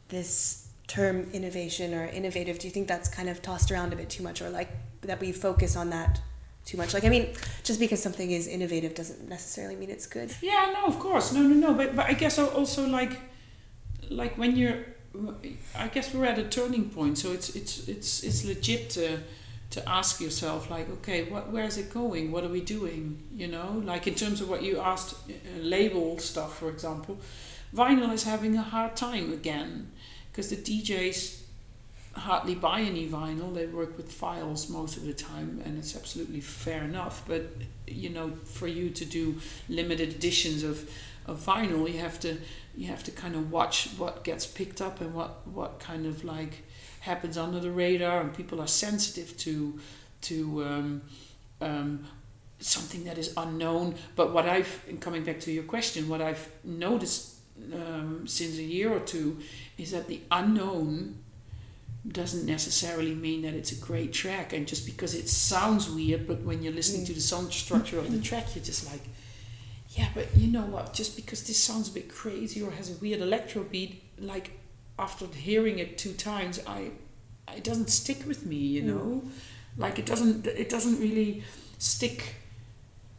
Speaker 1: this term innovation or innovative, do you think that's kind of tossed around a bit too much or like that we focus on that too much. Like I mean, just because something is innovative doesn't necessarily mean it's good.
Speaker 2: Yeah, no, of course, no, no, no. But but I guess also like like when you're, I guess we're at a turning point. So it's it's it's it's legit to to ask yourself like, okay, what where is it going? What are we doing? You know, like in terms of what you asked, uh, label stuff, for example, vinyl is having a hard time again because the DJs hardly buy any vinyl. They work with files most of the time, and it's absolutely fair enough. But you know, for you to do limited editions of of vinyl, you have to you have to kind of watch what gets picked up and what what kind of like happens under the radar, and people are sensitive to to um, um, something that is unknown. But what I've coming back to your question, what I've noticed um, since a year or two is that the unknown doesn't necessarily mean that it's a great track and just because it sounds weird but when you're listening to the sound structure of the track you're just like yeah but you know what? Just because this sounds a bit crazy or has a weird electro beat like after hearing it two times i it doesn't stick with me you know? Mm. like it doesn't it doesn't really stick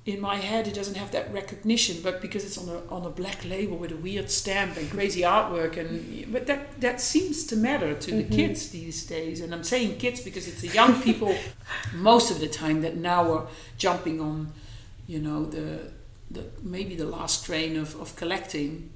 Speaker 2: in my head it doesn't have that recognition but because it's on a on a black label with a weird stamp and crazy artwork and but that that seems to matter to mm-hmm. the kids these days and I'm saying kids because it's the young people most of the time that now are jumping on you know the the maybe the last train of, of collecting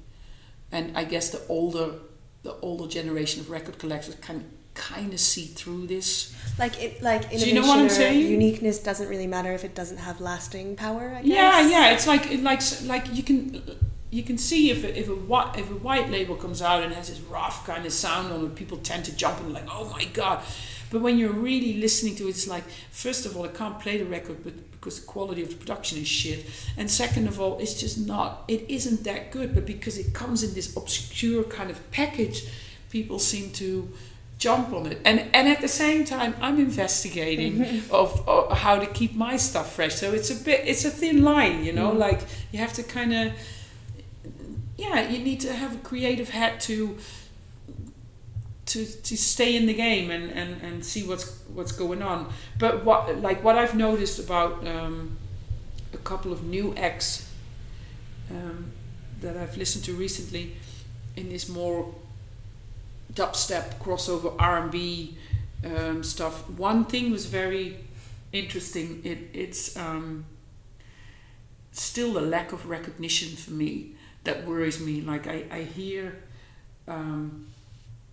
Speaker 2: and I guess the older the older generation of record collectors can kind of see through this.
Speaker 1: Like it, like innovation you know what I'm saying? Uniqueness doesn't really matter if it doesn't have lasting power. I guess.
Speaker 2: Yeah, yeah. It's like it like like you can you can see if a, if a white if a white label comes out and has this rough kind of sound on it, people tend to jump and like, oh my god. But when you're really listening to it, it's like first of all, I can't play the record, but because the quality of the production is shit, and second of all, it's just not. It isn't that good. But because it comes in this obscure kind of package, people seem to jump on it. And and at the same time i'm investigating of, of, how to keep my stuff fresh. So it's a bit it's a thin line you know mm. like you have to kind of yeah you need to have a creative head to to to stay in the game and and and see what's what's going on. But what like what i've noticed about um, a couple of new acts um, that i've listened to recently in this more dubstep crossover R&B um, stuff. One thing was very interesting. It it's um, still the lack of recognition for me that worries me. Like I I hear um,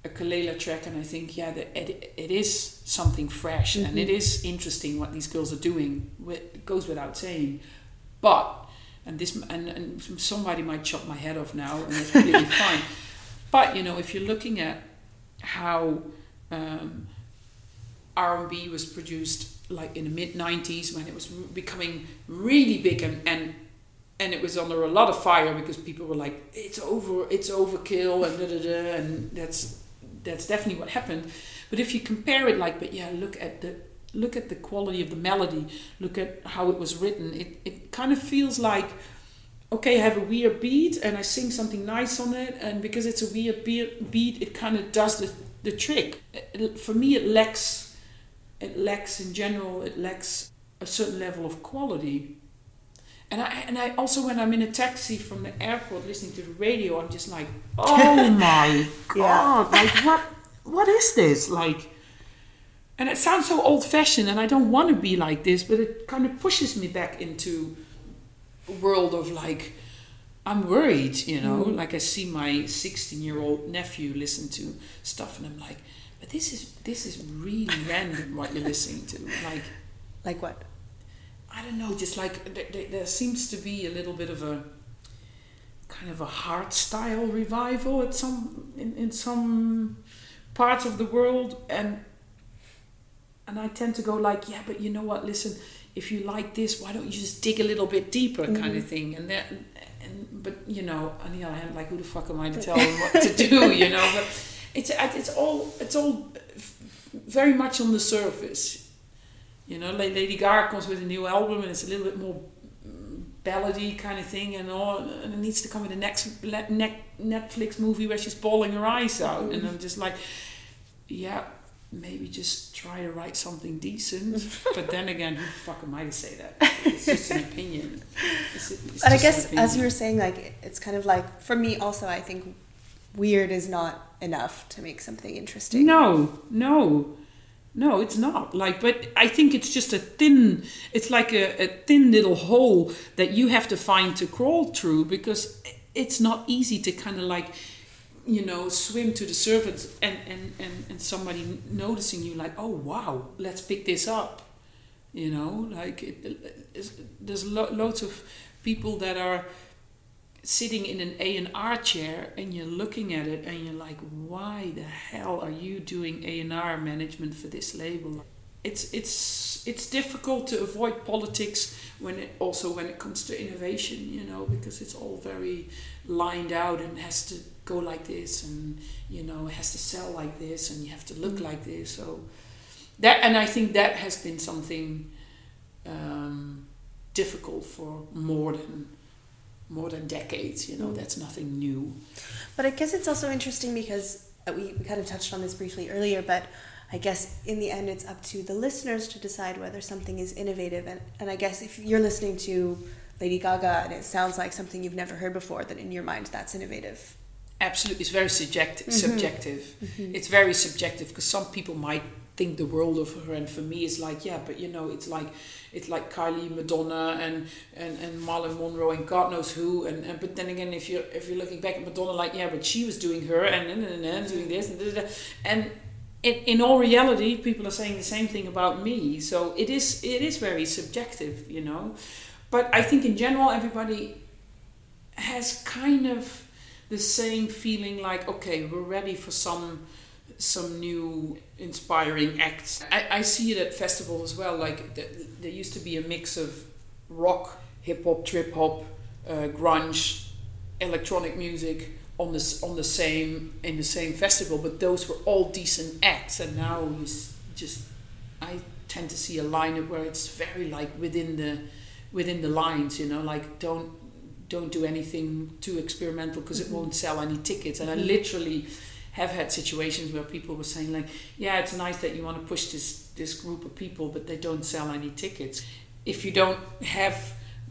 Speaker 2: a Kelela track and I think yeah that it, it is something fresh mm-hmm. and it mm-hmm. interesting what these girls are doing. It goes without saying, but and this and, and somebody might chop my head off now and it's really fine. But you know, if you're looking at how um, R&B was produced like in the mid 90s when it was becoming really big and, and and it was under a lot of fire because people were like it's over it's overkill and da, da, da, and that's that's definitely what happened but if you compare it like but yeah look at the look at the quality of the melody, look at how it was written. It it kind of feels like okay, I have a weird beat and I sing something nice on it, and because it's a weird beat, it kind of does the, the trick. For me, it lacks, it lacks in general, it lacks a certain level of quality. And I and I also when I'm in a taxi from the airport listening to the radio, I'm just like, oh my god, like what what is this like? And it sounds so old fashioned, and I don't want to be like this, but it kind of pushes me back into world of like, I'm worried, you know. Mm. Like I see my 16 year old nephew listen to stuff, and I'm like, but this is this is really random what you're listening to, like.
Speaker 1: Like what?
Speaker 2: I don't know, just like there, there seems to be a little bit of a kind of a hard style revival at some in, in some parts of the world and and I tend to go like yeah but you know what listen if you like this why don't you just dig a little bit deeper mm-hmm. kind of thing? And that and but you know on the other hand like who the fuck am I to tell them what to do you know? But it's it's all it's all very much on the surface you know, Lady Gaga comes with a new album and it's a little bit more ballady kind of thing, and all, and it needs to come with the next Netflix movie where she's bawling her eyes out, and I'm just like, yeah, maybe just try to write something decent. but then again, who the fuck am I to say that? It's just an opinion.
Speaker 1: It's, it's but I guess as you were saying, like it's kind of like for me also, I think weird is not enough to make something interesting.
Speaker 2: No, no. No, it's not. Like, but I think it's just a thin. It's like a, a thin little hole that you have to find to crawl through because it's not easy to kind of like, you know, swim to the surface and and and and somebody noticing you like, oh wow, let's pick this up. You know, like it, there's lo- loads of people that are sitting in an A&R chair and you're looking at it and you're like why the hell are you doing A&R management for this label it's it's it's difficult to avoid politics when it also when it comes to innovation you know because it's all very lined out and has to go like this and you know it has to sell like this and you have to look like this so that and I think that has been something um, difficult for more than more than decades. You know, mm. that's nothing new.
Speaker 1: But I guess it's also interesting because uh, we, we kind of touched on this briefly earlier, but I guess in the end, it's up to the listeners to decide whether something is innovative. And, and I guess if you're listening to Lady Gaga and it sounds like something you've never heard before, then in your mind, that's innovative.
Speaker 2: Absolutely, it's very subjective. Mm-hmm. Subjective. Mm-hmm. It's very subjective because some people might think the world of her, and for me, it's like, yeah, but you know, it's like it's like Kylie, Madonna, and and and Marilyn Monroe, and God knows who. And, and but then again, if you're if you're looking back at Madonna, like yeah, but she was doing her and and, and, and doing this and da, da, da. and in, in all reality, people are saying the same thing about me. So it is it is very subjective, you know. But I think in general, everybody has kind of the same feeling like okay, we're ready for some some new inspiring acts. I, I see it at festivals as well. Like the, there used to be a mix of rock, hip hop, trip hop, uh, grunge, electronic music on this on the same in the same festival, but those were all decent acts. And now you just I tend to see a lineup where it's very like within the within the lines. You know, like don't don't do anything too experimental because mm-hmm. it won't sell any tickets. And I mm-hmm. literally have had situations where people were saying like, yeah, it's nice that you want to push this this group of people, but they don't sell any tickets. If you don't have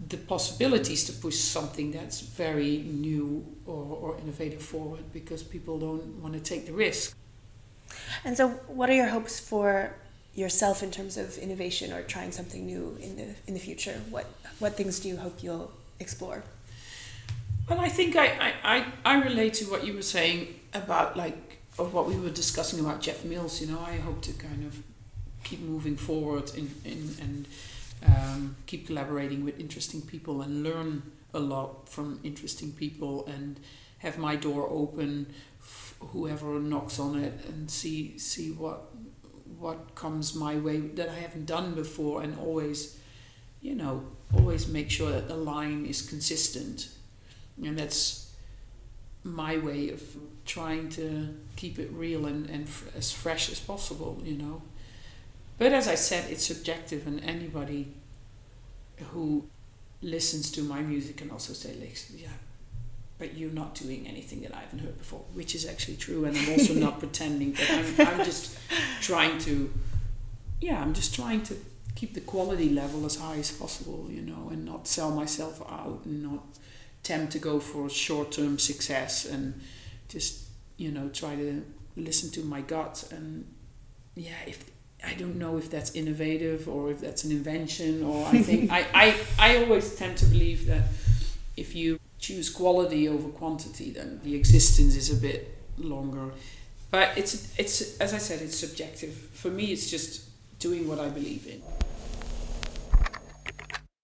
Speaker 2: the possibilities to push something that's very new or, or innovative forward because people don't want to take the risk.
Speaker 1: And so, what are your hopes for yourself in terms of innovation or trying something new in the in the future? What what things do you hope you'll explore?
Speaker 2: Well, I think I, I, I relate to what you were saying about like of what we were discussing about Jeff Mills. You know, I hope to kind of keep moving forward in, in and um, keep collaborating with interesting people and learn a lot from interesting people and have my door open whoever knocks on it and see see what what comes my way that I haven't done before and always you know always make sure that the line is consistent and that's my way of trying to keep it real and, and f- as fresh as possible, you know. But as I said, it's subjective, and anybody who listens to my music can also say, like, yeah, but you're not doing anything that I haven't heard before, which is actually true. And I'm also not pretending that I'm, I'm just trying to, yeah, I'm just trying to keep the quality level as high as possible, you know, and not sell myself out and not tempt to go for short term success and just, you know, try to listen to my gut. And yeah, if I don't know if that's innovative or if that's an invention or I think I, I, I always tend to believe that if you choose quality over quantity, then the existence is a bit longer. But it's it's as I said, it's subjective. For me, it's just doing what I believe in.